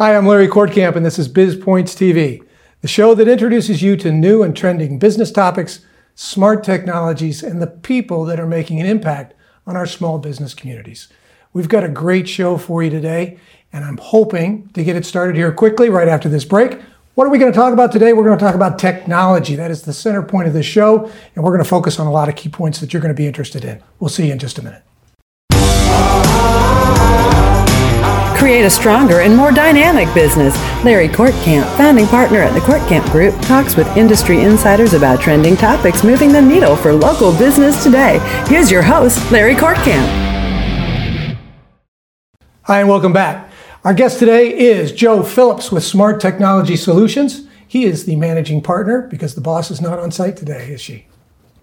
Hi, I'm Larry Kortkamp, and this is Biz Points TV, the show that introduces you to new and trending business topics, smart technologies, and the people that are making an impact on our small business communities. We've got a great show for you today, and I'm hoping to get it started here quickly right after this break. What are we going to talk about today? We're going to talk about technology. That is the center point of this show, and we're going to focus on a lot of key points that you're going to be interested in. We'll see you in just a minute. Create a stronger and more dynamic business. Larry Kortkamp, founding partner at the Kortkamp Group, talks with industry insiders about trending topics moving the needle for local business today. Here's your host, Larry Kortkamp. Hi, and welcome back. Our guest today is Joe Phillips with Smart Technology Solutions. He is the managing partner because the boss is not on site today, is she?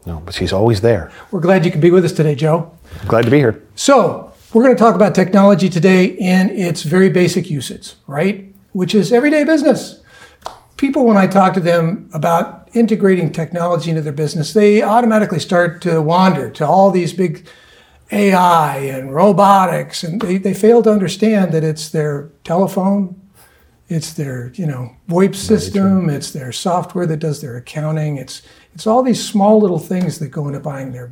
No, but she's always there. We're glad you could be with us today, Joe. Glad to be here. So, we're going to talk about technology today in its very basic usage, right? Which is everyday business. People, when I talk to them about integrating technology into their business, they automatically start to wander to all these big AI and robotics, and they, they fail to understand that it's their telephone, it's their you know VoIP system, it's their software that does their accounting, it's it's all these small little things that go into buying their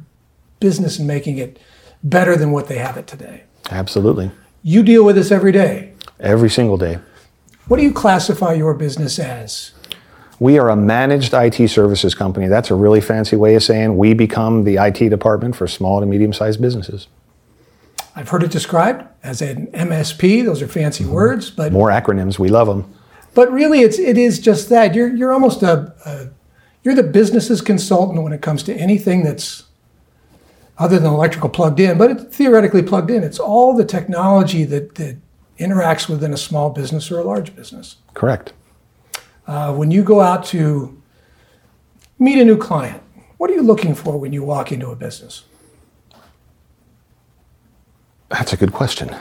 business and making it better than what they have it today. Absolutely. You deal with this every day. Every single day. What do you classify your business as? We are a managed IT services company. That's a really fancy way of saying we become the IT department for small to medium sized businesses. I've heard it described as an MSP. Those are fancy mm-hmm. words, but more acronyms. We love them. But really, it's it is just that you're you're almost a, a you're the business's consultant when it comes to anything that's other than electrical plugged in, but it's theoretically plugged in. It's all the technology that, that interacts within a small business or a large business. Correct. Uh, when you go out to meet a new client, what are you looking for when you walk into a business? That's a good question.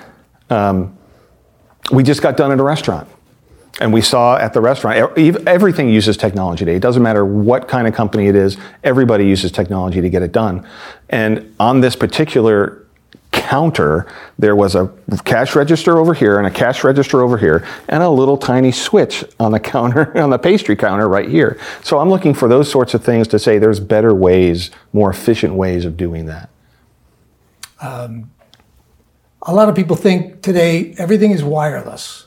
Um, we just got done at a restaurant. And we saw at the restaurant, everything uses technology today. It doesn't matter what kind of company it is, everybody uses technology to get it done. And on this particular counter, there was a cash register over here and a cash register over here, and a little tiny switch on the counter, on the pastry counter right here. So I'm looking for those sorts of things to say there's better ways, more efficient ways of doing that. Um, a lot of people think today everything is wireless.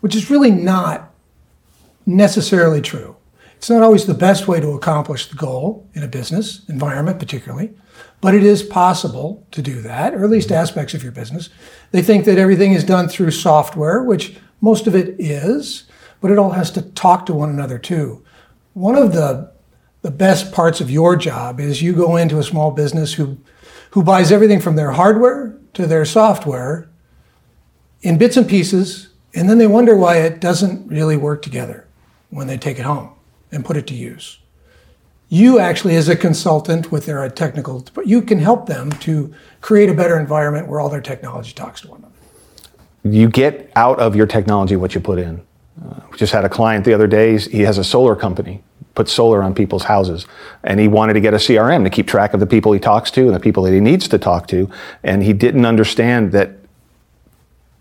Which is really not necessarily true. It's not always the best way to accomplish the goal in a business environment, particularly, but it is possible to do that, or at least aspects of your business. They think that everything is done through software, which most of it is, but it all has to talk to one another too. One of the the best parts of your job is you go into a small business who who buys everything from their hardware to their software in bits and pieces and then they wonder why it doesn't really work together when they take it home and put it to use. You actually, as a consultant with their technical, you can help them to create a better environment where all their technology talks to one another. You get out of your technology what you put in. Uh, we just had a client the other day. He has a solar company, put solar on people's houses, and he wanted to get a CRM to keep track of the people he talks to and the people that he needs to talk to. And he didn't understand that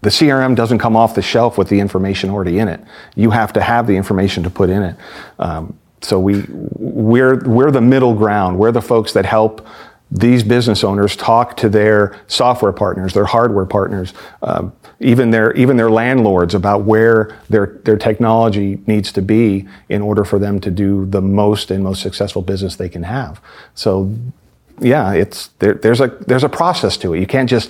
the CRM doesn't come off the shelf with the information already in it. You have to have the information to put in it. Um, so we we're we're the middle ground. We're the folks that help these business owners talk to their software partners, their hardware partners, um, even their even their landlords about where their their technology needs to be in order for them to do the most and most successful business they can have. So yeah, it's there, there's a there's a process to it. You can't just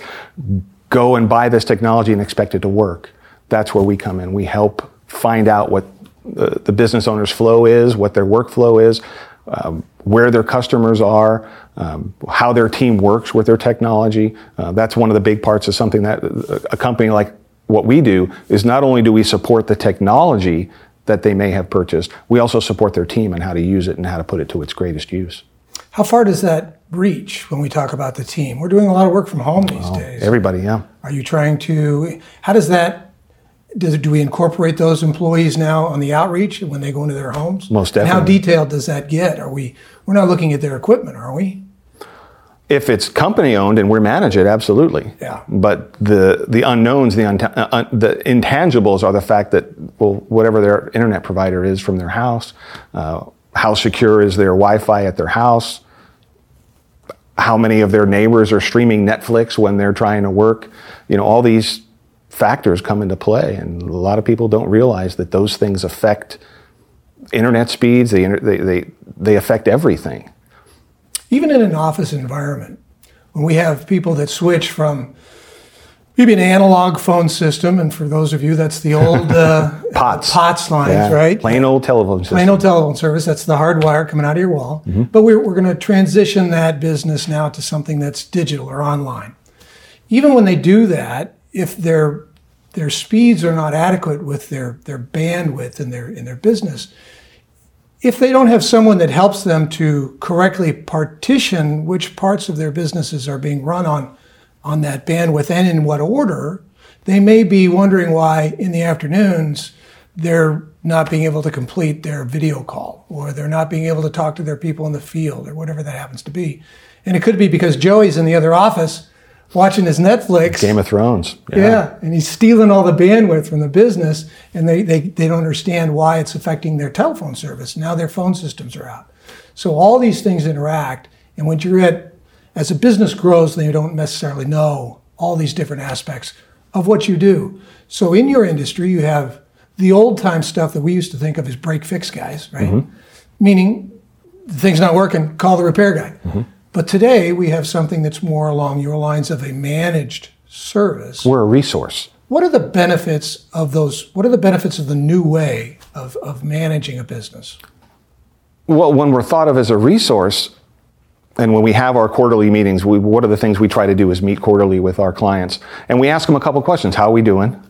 go and buy this technology and expect it to work. That's where we come in. We help find out what the, the business owner's flow is, what their workflow is, um, where their customers are, um, how their team works with their technology. Uh, that's one of the big parts of something that a company like what we do is not only do we support the technology that they may have purchased, we also support their team and how to use it and how to put it to its greatest use. How far does that reach when we talk about the team? We're doing a lot of work from home these days. Everybody, yeah. Are you trying to? How does that? Does do we incorporate those employees now on the outreach when they go into their homes? Most definitely. And how detailed does that get? Are we? We're not looking at their equipment, are we? If it's company owned and we manage it, absolutely. Yeah. But the the unknowns, the unta- uh, the intangibles are the fact that well, whatever their internet provider is from their house, uh, how secure is their Wi-Fi at their house, how many of their neighbors are streaming Netflix when they're trying to work. You know, all these factors come into play, and a lot of people don't realize that those things affect internet speeds. They they they, they affect everything even in an office environment, when we have people that switch from maybe an analog phone system, and for those of you, that's the old uh, POTS POTS lines, yeah. right? Plain old telephone system. Plain old telephone service. That's the hard wire coming out of your wall. Mm-hmm. But we're, we're going to transition that business now to something that's digital or online. Even when they do that, if their their speeds are not adequate with their, their bandwidth in their in their business, if they don't have someone that helps them to correctly partition which parts of their businesses are being run on on that bandwidth and in what order, they may be wondering why in the afternoons they're not being able to complete their video call or they're not being able to talk to their people in the field or whatever that happens to be. And it could be because Joey's in the other office watching his Netflix. Game of Thrones. Yeah. yeah. and he's stealing all the bandwidth from the business, and they, they, they don't understand why it's affecting their telephone service. Now their phone systems are out. So all these things interact, and when you're at, as a business grows, they don't necessarily know all these different aspects of what you do. So in your industry, you have the old time stuff that we used to think of as break fix guys, right? Mm-hmm. Meaning, the thing's not working, call the repair guy. Mm-hmm but today we have something that's more along your lines of a managed service. We're a resource. What are the benefits of those? What are the benefits of the new way of, of managing a business? Well, when we're thought of as a resource, and when we have our quarterly meetings, we, what are the things we try to do is meet quarterly with our clients, and we ask them a couple questions: How are we doing?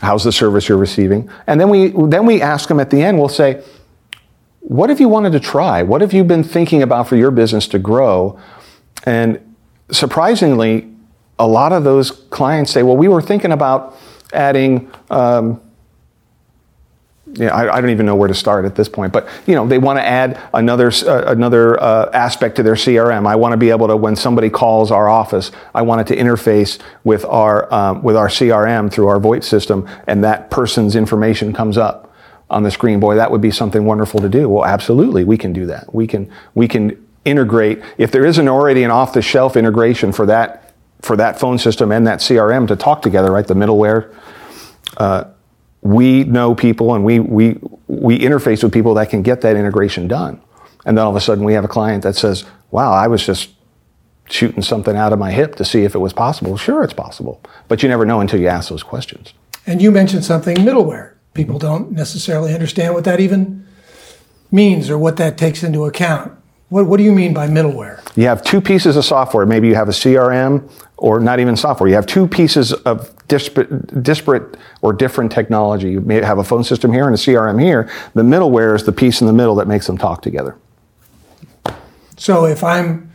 How's the service you're receiving? And then we then we ask them at the end. We'll say, what have you wanted to try? What have you been thinking about for your business to grow? And surprisingly, a lot of those clients say, well, we were thinking about adding, um, yeah, I, I, don't even know where to start at this point, but you know, they want to add another uh, another uh, aspect to their CRM. I want to be able to, when somebody calls our office, I want it to interface with our um, with our CRM through our VoIP system, and that person's information comes up on the screen. Boy, that would be something wonderful to do. Well, absolutely, we can do that. We can we can integrate if there isn't already an off-the-shelf integration for that for that phone system and that CRM to talk together, right? The middleware. Uh, we know people and we we we interface with people that can get that integration done. And then all of a sudden we have a client that says, "Wow, I was just shooting something out of my hip to see if it was possible." Sure, it's possible, but you never know until you ask those questions. And you mentioned something middleware people don't necessarily understand what that even means or what that takes into account. What, what do you mean by middleware? You have two pieces of software. Maybe you have a CRM or not even software. You have two pieces of disparate, disparate or different technology. You may have a phone system here and a CRM here. The middleware is the piece in the middle that makes them talk together. So if I'm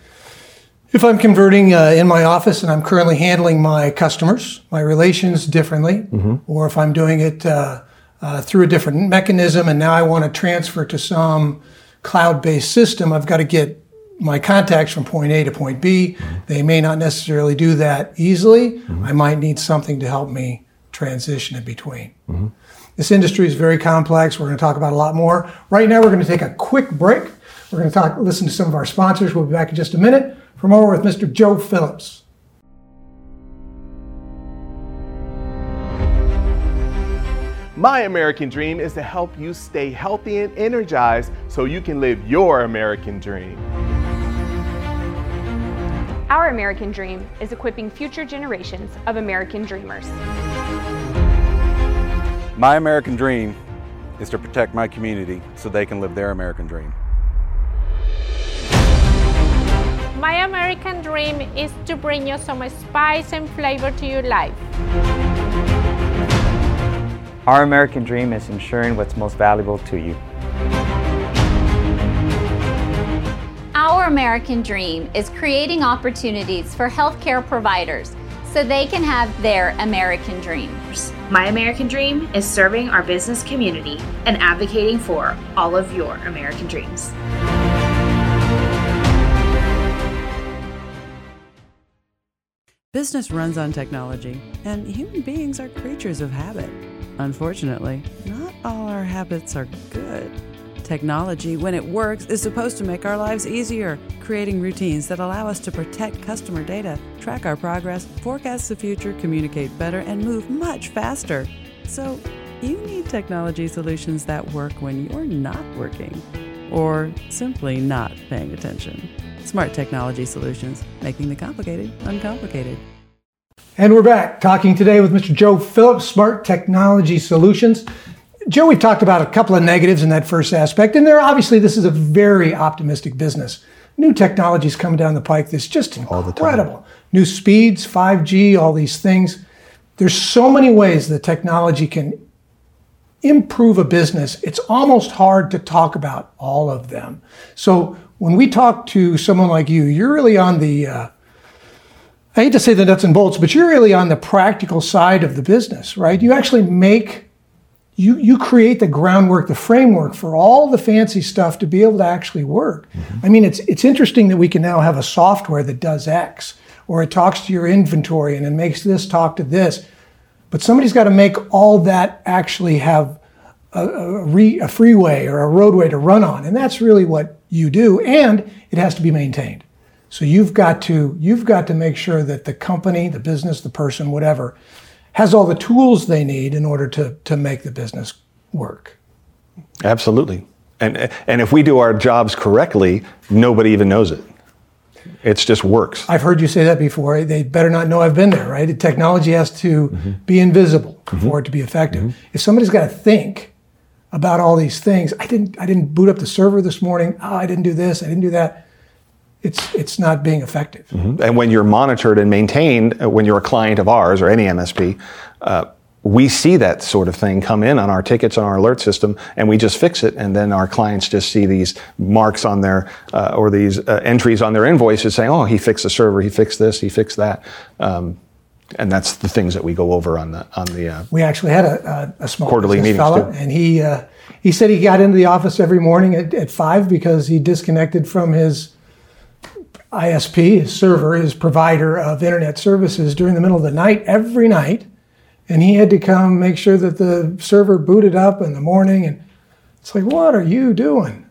if I'm converting uh, in my office and I'm currently handling my customers, my relations differently, mm-hmm. or if I'm doing it uh, uh, through a different mechanism, and now I want to transfer to some cloud-based system. I've got to get my contacts from point A to point B. They may not necessarily do that easily. Mm-hmm. I might need something to help me transition in between. Mm-hmm. This industry is very complex. We're going to talk about a lot more. Right now, we're going to take a quick break. We're going to talk, listen to some of our sponsors. We'll be back in just a minute. For more with Mr. Joe Phillips. My American dream is to help you stay healthy and energized so you can live your American dream. Our American dream is equipping future generations of American dreamers. My American dream is to protect my community so they can live their American dream. My American dream is to bring you some spice and flavor to your life. Our American dream is ensuring what's most valuable to you. Our American dream is creating opportunities for healthcare providers so they can have their American dreams. My American dream is serving our business community and advocating for all of your American dreams. Business runs on technology, and human beings are creatures of habit. Unfortunately, not all our habits are good. Technology, when it works, is supposed to make our lives easier, creating routines that allow us to protect customer data, track our progress, forecast the future, communicate better, and move much faster. So, you need technology solutions that work when you're not working or simply not paying attention. Smart technology solutions, making the complicated uncomplicated. And we're back talking today with Mr. Joe Phillips, Smart Technology Solutions. Joe, we've talked about a couple of negatives in that first aspect, and there obviously this is a very optimistic business. New technologies coming down the pike that's just incredible. New speeds, 5G, all these things. There's so many ways that technology can improve a business. It's almost hard to talk about all of them. So when we talk to someone like you, you're really on the uh, I hate to say the nuts and bolts, but you're really on the practical side of the business, right? You actually make you you create the groundwork, the framework for all the fancy stuff to be able to actually work. Mm-hmm. I mean, it's it's interesting that we can now have a software that does X, or it talks to your inventory and it makes this talk to this. But somebody's got to make all that actually have a, a, re, a freeway or a roadway to run on, and that's really what you do. And it has to be maintained. So you've got to you've got to make sure that the company, the business, the person, whatever, has all the tools they need in order to to make the business work. Absolutely. And and if we do our jobs correctly, nobody even knows it. It just works. I've heard you say that before. They better not know I've been there, right? The technology has to mm-hmm. be invisible for mm-hmm. it to be effective. Mm-hmm. If somebody's got to think about all these things, I didn't I didn't boot up the server this morning. Oh, I didn't do this. I didn't do that it's it's not being effective. Mm-hmm. And when you're monitored and maintained, uh, when you're a client of ours or any MSP, uh, we see that sort of thing come in on our tickets on our alert system, and we just fix it. And then our clients just see these marks on their uh, or these uh, entries on their invoices saying, "Oh, he fixed the server, he fixed this, he fixed that." Um, and that's the things that we go over on the on the. Uh, we actually had a, a, a small quarterly meeting, and he uh, he said he got into the office every morning at, at five because he disconnected from his ISP, his server, his provider of internet services during the middle of the night every night. And he had to come make sure that the server booted up in the morning. And it's like, what are you doing?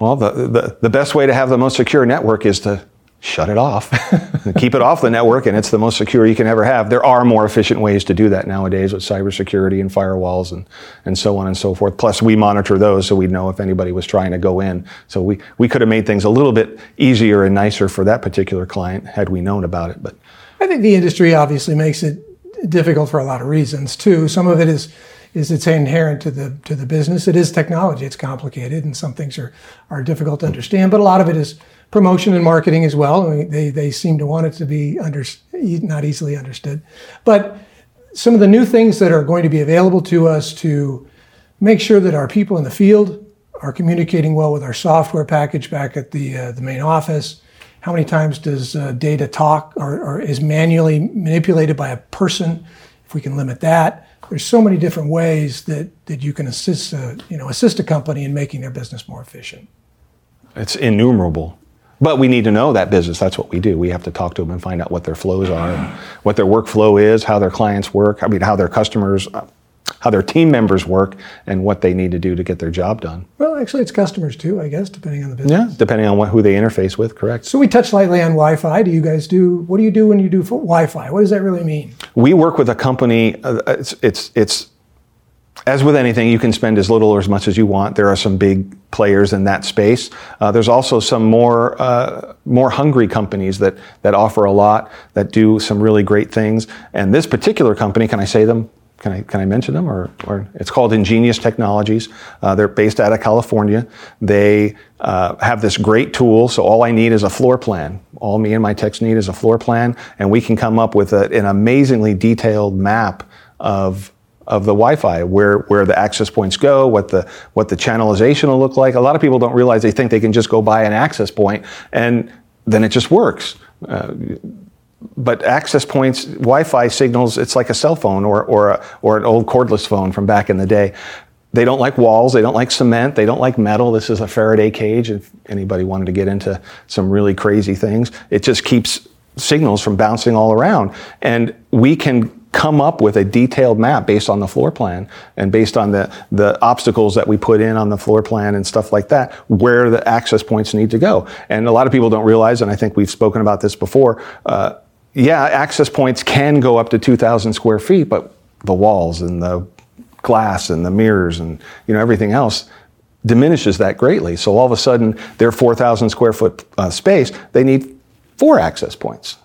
Well, the, the, the best way to have the most secure network is to shut it off, keep it off the network, and it's the most secure you can ever have. There are more efficient ways to do that nowadays with cybersecurity and firewalls and, and so on and so forth. Plus, we monitor those so we'd know if anybody was trying to go in. So we, we could have made things a little bit easier and nicer for that particular client had we known about it. But I think the industry obviously makes it difficult for a lot of reasons too. Some of it is is it's inherent to the to the business. It is technology. It's complicated, and some things are are difficult to understand. But a lot of it is promotion and marketing as well. I mean, they, they seem to want it to be under, not easily understood. But some of the new things that are going to be available to us to make sure that our people in the field are communicating well with our software package back at the, uh, the main office. How many times does uh, data talk or, or is manually manipulated by a person? If we can limit that, there's so many different ways that, that you can assist, uh, you know, assist a company in making their business more efficient. It's innumerable. But we need to know that business. That's what we do. We have to talk to them and find out what their flows are, and what their workflow is, how their clients work. I mean, how their customers, how their team members work, and what they need to do to get their job done. Well, actually, it's customers too, I guess, depending on the business. Yeah, depending on what, who they interface with. Correct. So we touched lightly on Wi-Fi. Do you guys do? What do you do when you do Wi-Fi? What does that really mean? We work with a company. Uh, it's it's it's as with anything, you can spend as little or as much as you want. There are some big players in that space. Uh, there's also some more uh, more hungry companies that that offer a lot, that do some really great things. And this particular company, can I say them? Can I can I mention them? Or, or it's called Ingenious Technologies. Uh, they're based out of California. They uh, have this great tool. So all I need is a floor plan. All me and my techs need is a floor plan, and we can come up with a, an amazingly detailed map of of the Wi-Fi, where where the access points go, what the what the channelization will look like. A lot of people don't realize they think they can just go buy an access point and then it just works. Uh, but access points, Wi-Fi signals, it's like a cell phone or or a, or an old cordless phone from back in the day. They don't like walls. They don't like cement. They don't like metal. This is a Faraday cage. If anybody wanted to get into some really crazy things, it just keeps signals from bouncing all around. And we can come up with a detailed map based on the floor plan and based on the, the obstacles that we put in on the floor plan and stuff like that, where the access points need to go. And a lot of people don't realize, and I think we've spoken about this before, uh, yeah, access points can go up to 2,000 square feet, but the walls and the glass and the mirrors and you know everything else diminishes that greatly. So all of a sudden, their 4,000 square foot uh, space, they need four access points.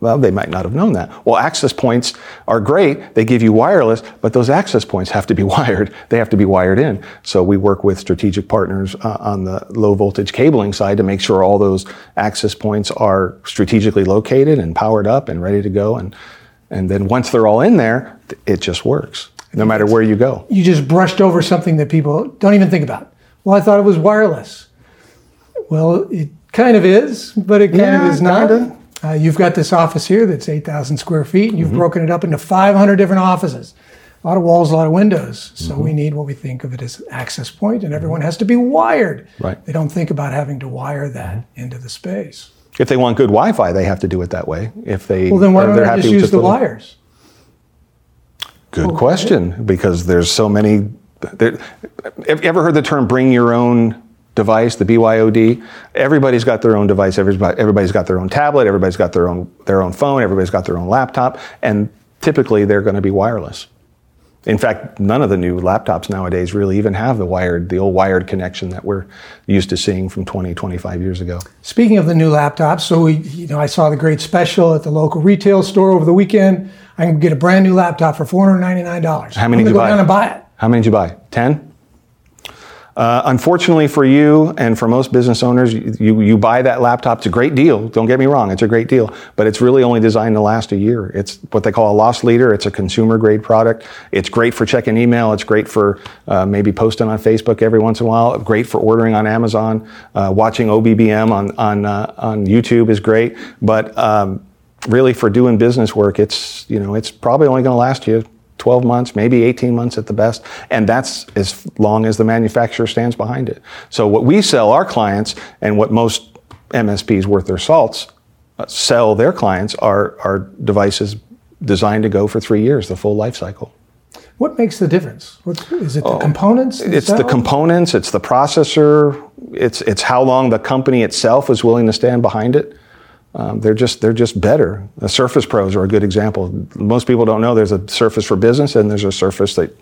Well, they might not have known that. Well, access points are great. They give you wireless, but those access points have to be wired. They have to be wired in. So we work with strategic partners uh, on the low voltage cabling side to make sure all those access points are strategically located and powered up and ready to go. And, and then once they're all in there, it just works, no matter where you go. You just brushed over something that people don't even think about. Well, I thought it was wireless. Well, it kind of is, but it kind Yeah, of is not. kinda. Uh, you've got this office here that's 8,000 square feet, and Mm-hmm. you've broken it up into 500 different offices. A lot of walls, a lot of windows. So Mm-hmm. we need what we think of it as access point, and everyone has to be wired. Right. They don't think about having to wire that into the space. If they want good Wi-Fi, they have to do it that way. If they Well, then why don't they're I just use the little- wires? Good question, because there's so many. There, have you ever heard the term "bring your own device"? The BYOD. Everybody's got their own device. Everybody, everybody's got their own tablet. Everybody's got their own their own phone. Everybody's got their own laptop, and typically they're going to be wireless. In fact, none of the new laptops nowadays really even have the wired, the old wired connection that we're used to seeing from 20, 25 years ago. Speaking of the new laptops, so we, you know, I saw the great special at the local retail store over the weekend. I can get a brand new laptop for four hundred ninety nine dollars. How many did you buy? buy it. How many did you buy? 10? Uh, unfortunately for you and for most business owners, you, you buy that laptop. It's a great deal. Don't get me wrong. It's a great deal, but it's really only designed to last a year. It's what they call a loss leader. It's a consumer grade product. It's great for checking email. It's great for uh, maybe posting on Facebook every once in a while. Great for ordering on Amazon. Uh, watching OBBM on, on, uh, on YouTube is great. But um, really for doing business work, it's, you know, it's probably only going to last you 12 months, maybe 18 months at the best. And that's as long as the manufacturer stands behind it. So what we sell our clients and what most MSPs worth their salts uh, sell their clients are, are devices designed to go for three years, the full life cycle. What makes the difference? What, is it the components? Oh, It's the components, it's the processor, it's, it's how long the company itself is willing to stand behind it. Um, they're just they're just better. The Surface Pros are a good example. Most people don't know there's a Surface for business and there's a Surface that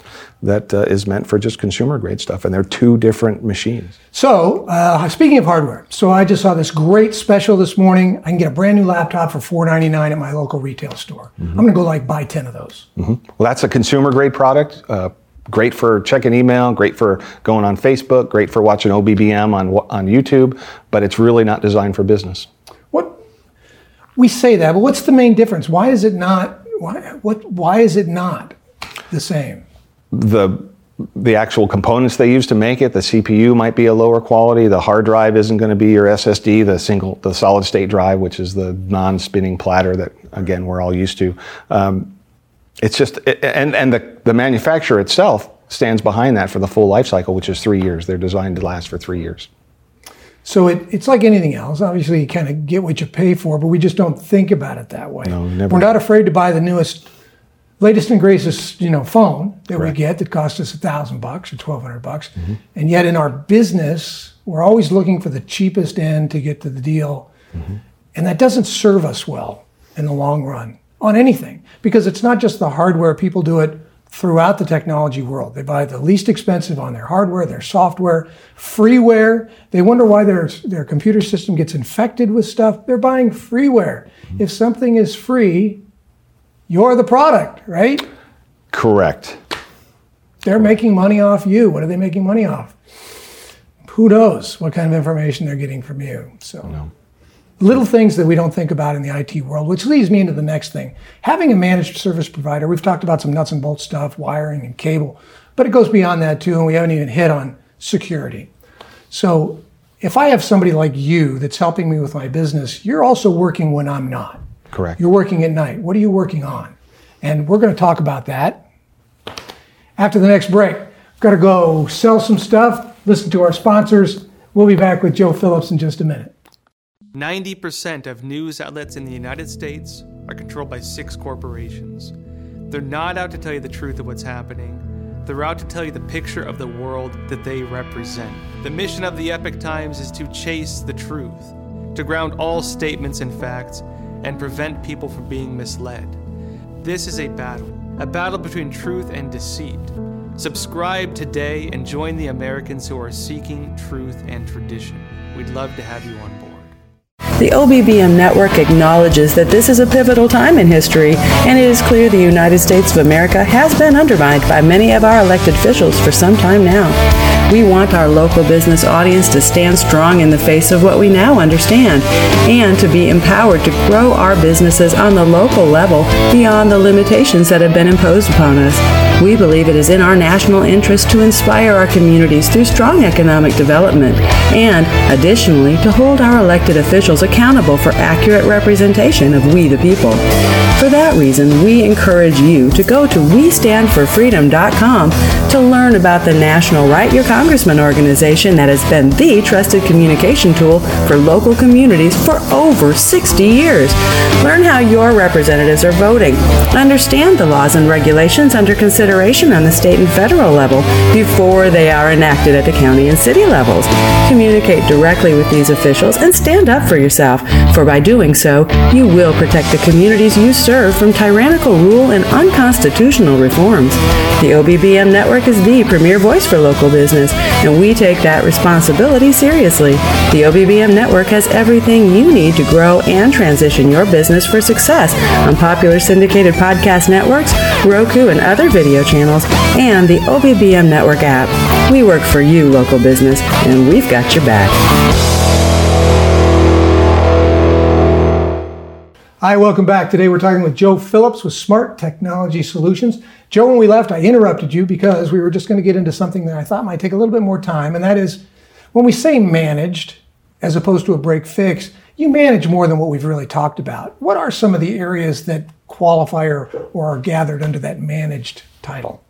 that uh, is meant for just consumer grade stuff, and they're two different machines. So, uh, speaking of hardware, so I just saw this great special this morning. I can get a brand new laptop for four ninety nine at my local retail store. I'm going to go like buy ten of those. Well, that's a consumer grade product. Uh, great for checking email, great for going on Facebook, great for watching OBBM on on YouTube, but it's really not designed for business. We say that, but what's the main difference? Why is it not? Why what? Why is it not the same? the the actual components they use to make it, the CPU might be a lower quality. The hard drive isn't going to be your SSD, the single, the solid state drive, which is the non-spinning platter that again we're all used to. Um, it's just, and and the the manufacturer itself stands behind that for the full life cycle, which is three years. They're designed to last for three years. So it, it's like anything else. Obviously, you kind of get what you pay for, but we just don't think about it that way. No, never. We're not afraid to buy the newest, latest and greatest, you know, phone that Correct. we get that costs us a thousand bucks or twelve hundred bucks, mm-hmm. and yet in our business, we're always looking for the cheapest end to get to the deal, mm-hmm. and that doesn't serve us well in the long run on anything because it's not just the hardware. People do it throughout the technology world. They buy the least expensive on their hardware, their software, freeware. They wonder why their, their computer system gets infected with stuff. They're buying freeware. Mm-hmm. If something is free, you're the product, right? Correct. They're making money off you. What are they making money off? Who knows what kind of information they're getting from you? So, little things that we don't think about in the IT world, which leads me into the next thing. Having a managed service provider, we've talked about some nuts and bolts stuff, wiring and cable, but it goes beyond that too, and we haven't even hit on security. So, if I have somebody like you that's helping me with my business, you're also working when I'm not. Correct. You're working at night. What are you working on? And we're going to talk about that after the next break. Got to go sell some stuff, listen to our sponsors. We'll be back with Joe Phillips in just a minute. 90% of news outlets in the United States are controlled by six corporations. They're not out to tell you the truth of what's happening. They're out to tell you the picture of the world that they represent. The mission of the Epoch Times is to chase the truth, to ground all statements in facts, and prevent people from being misled. This is a battle, a battle between truth and deceit. Subscribe today and join the Americans who are seeking truth and tradition. We'd love to have you on board. The OBBM network acknowledges that this is a pivotal time in history, and it is clear the United States of America has been undermined by many of our elected officials for some time now. We want our local business audience to stand strong in the face of what we now understand and to be empowered to grow our businesses on the local level beyond the limitations that have been imposed upon us. We believe it is in our national interest to inspire our communities through strong economic development and, additionally, to hold our elected officials accountable for accurate representation of we the people. For that reason, we encourage you to go to WeStandForFreedom.com to learn about the National Write Your Congressman organization that has been the trusted communication tool for local communities for over 60 years. Learn how your representatives are voting. Understand the laws and regulations under consideration on the state and federal level before they are enacted at the county and city levels. Communicate directly with these officials and stand up for yourself, for by doing so, you will protect the communities you serve from tyrannical rule and unconstitutional reforms. The OBBM network is the premier voice for local business, and we take that responsibility seriously. The OBBM network has everything you need to grow and transition your business for success on popular syndicated podcast networks, Roku, and other video channels, and the OBBM network app. We work for you, local business, and we've got your back. Hi, welcome back. Today we're talking with Joe Phillips with Smart Technology Solutions. Joe, when we left, I interrupted you because we were just going to get into something that I thought might take a little bit more time, and that is when we say managed as opposed to a break fix, you manage more than what we've really talked about. What are some of the areas that qualify or, or are gathered under that managed title?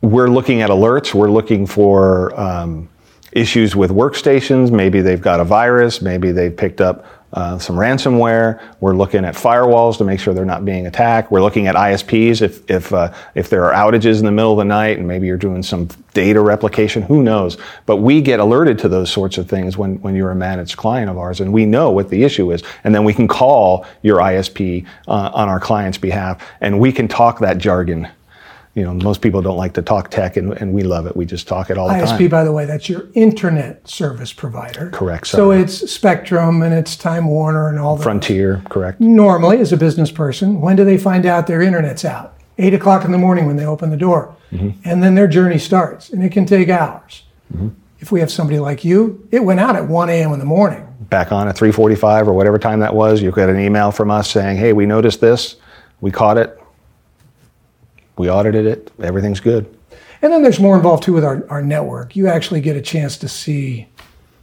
We're looking at alerts, we're looking for um, issues with workstations. Maybe they've got a virus, maybe they've picked up uh, some ransomware. We're looking at firewalls to make sure they're not being attacked. We're looking at ISPs if if uh, if there are outages in the middle of the night and maybe you're doing some data replication. Who knows? But we get alerted to those sorts of things when when you're a managed client of ours, and we know what the issue is, and then we can call your ISP uh, on our client's behalf, and we can talk that jargon you know, most people don't like to talk tech, and, and we love it. We just talk it all the ISP, time. by the way, that's your internet service provider. Correct. So it's Spectrum and it's Time Warner and all that. Frontier, correct. Normally, as a business person, when do they find out their internet's out? Eight o'clock in the morning when they open the door. Mm-hmm. And then their journey starts, and it can take hours. Mm-hmm. If we have somebody like you, it went out at 1 a.m. in the morning. Back on at 3:45 or whatever time that was, you get an email from us saying, "Hey, we noticed this. We caught it. We audited it. Everything's good." And then there's more involved too with our, our network. You actually get a chance to see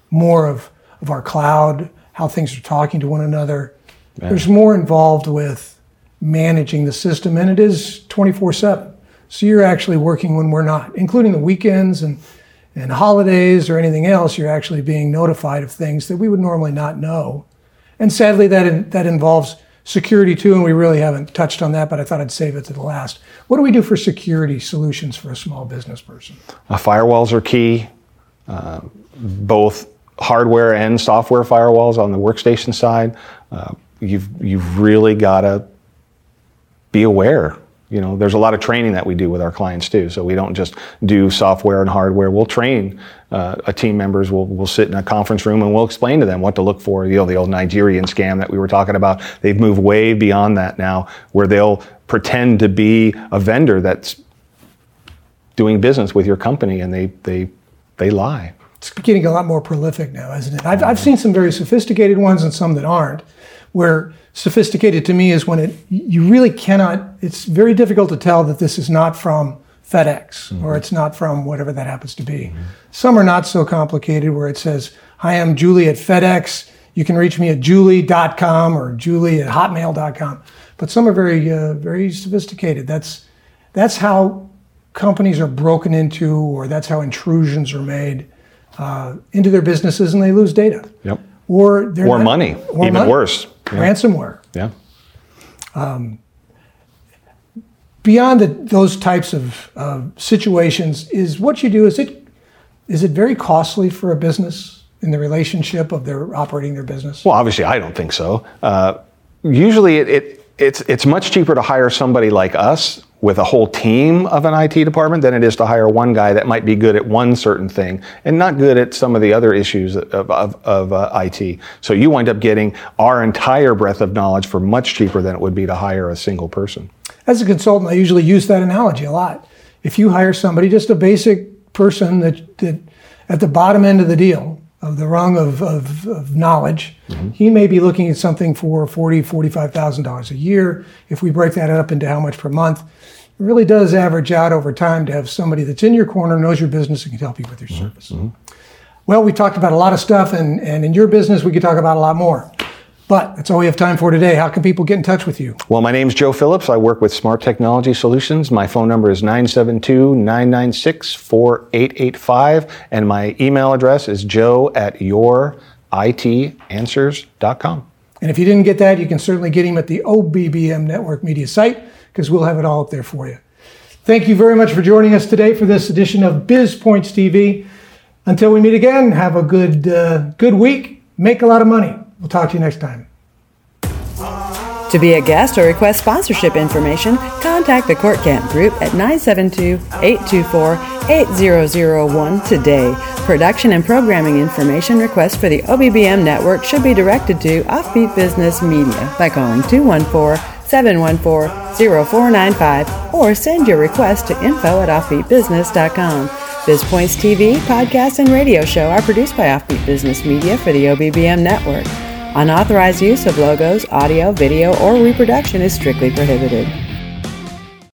more of, of our cloud, how things are talking to one another. Yeah. There's more involved with managing the system, and it is 24 7. So you're actually working when we're not, including the weekends and, and holidays or anything else. You're actually being notified of things that we would normally not know. And sadly, that, in, that involves security too, and we really haven't touched on that, but I thought I'd save it to the last. What do we do for security solutions for a small business person? Uh, firewalls are key, uh, both hardware and software firewalls on the workstation side. Uh, you've you've really got to be aware. You know, there's a lot of training that we do with our clients too. So we don't just do software and hardware. We'll train uh, a team members. We'll we'll sit in a conference room and we'll explain to them what to look for. You know, the old Nigerian scam that we were talking about. They've moved way beyond that now, where they'll pretend to be a vendor that's doing business with your company, and they they they lie. It's getting a lot more prolific now, isn't it? I've, I've seen some very sophisticated ones and some that aren't. Where sophisticated to me is when it you really cannot. It's very difficult to tell that this is not from FedEx or it's not from whatever that happens to be. Some are not so complicated where it says, "Hi, I'm Julie at FedEx. You can reach me at julie.com or julie at hotmail.com." But some are very uh, very sophisticated. That's that's how companies are broken into, or that's how intrusions are made uh, into their businesses, and they lose data. Yep. or they're or not- money, or even money. worse. Yeah. ransomware. Yeah. Um, beyond the, those types of uh, situations, is what you do is it is it very costly for a business in the relationship of their operating their business? Well, obviously, I don't think so. Uh, usually, it, it, it's it's much cheaper to hire somebody like us with a whole team of an IT department than it is to hire one guy that might be good at one certain thing and not good at some of the other issues of, of, of uh, IT. So you wind up getting our entire breadth of knowledge for much cheaper than it would be to hire a single person. As a consultant, I usually use that analogy a lot. If you hire somebody, just a basic person that, that at the bottom end of the deal, of the rung of, of, of knowledge, mm-hmm. he may be looking at something for forty, forty-five thousand dollars a year. If we break that up into how much per month, it really does average out over time to have somebody that's in your corner, knows your business, and can help you with your mm-hmm. service. Mm-hmm. Well, we talked about a lot of stuff, and, and in your business, we could talk about a lot more. But that's all we have time for today. How can people get in touch with you? Well, my name is Joe Phillips. I work with Smart Technology Solutions. My phone number is 972 996 4885, and my email address is joe at youritanswers.com. And if you didn't get that, you can certainly get him at the OBBM Network Media site because we'll have it all up there for you. Thank you very much for joining us today for this edition of Biz Points TV. Until we meet again, have a good uh, good week. Make a lot of money. We'll talk to you next time. To be a guest or request sponsorship information, contact the Kortkamp Group at 972-824-8001 today. Production and programming information requests for the OBBM network should be directed to Offbeat Business Media by calling 214-714-0495 or send your request to info at offbeatbusiness.com. BizPoints TV, podcast, and radio show are produced by Offbeat Business Media for the OBBM network. Unauthorized use of logos, audio, video, or reproduction is strictly prohibited.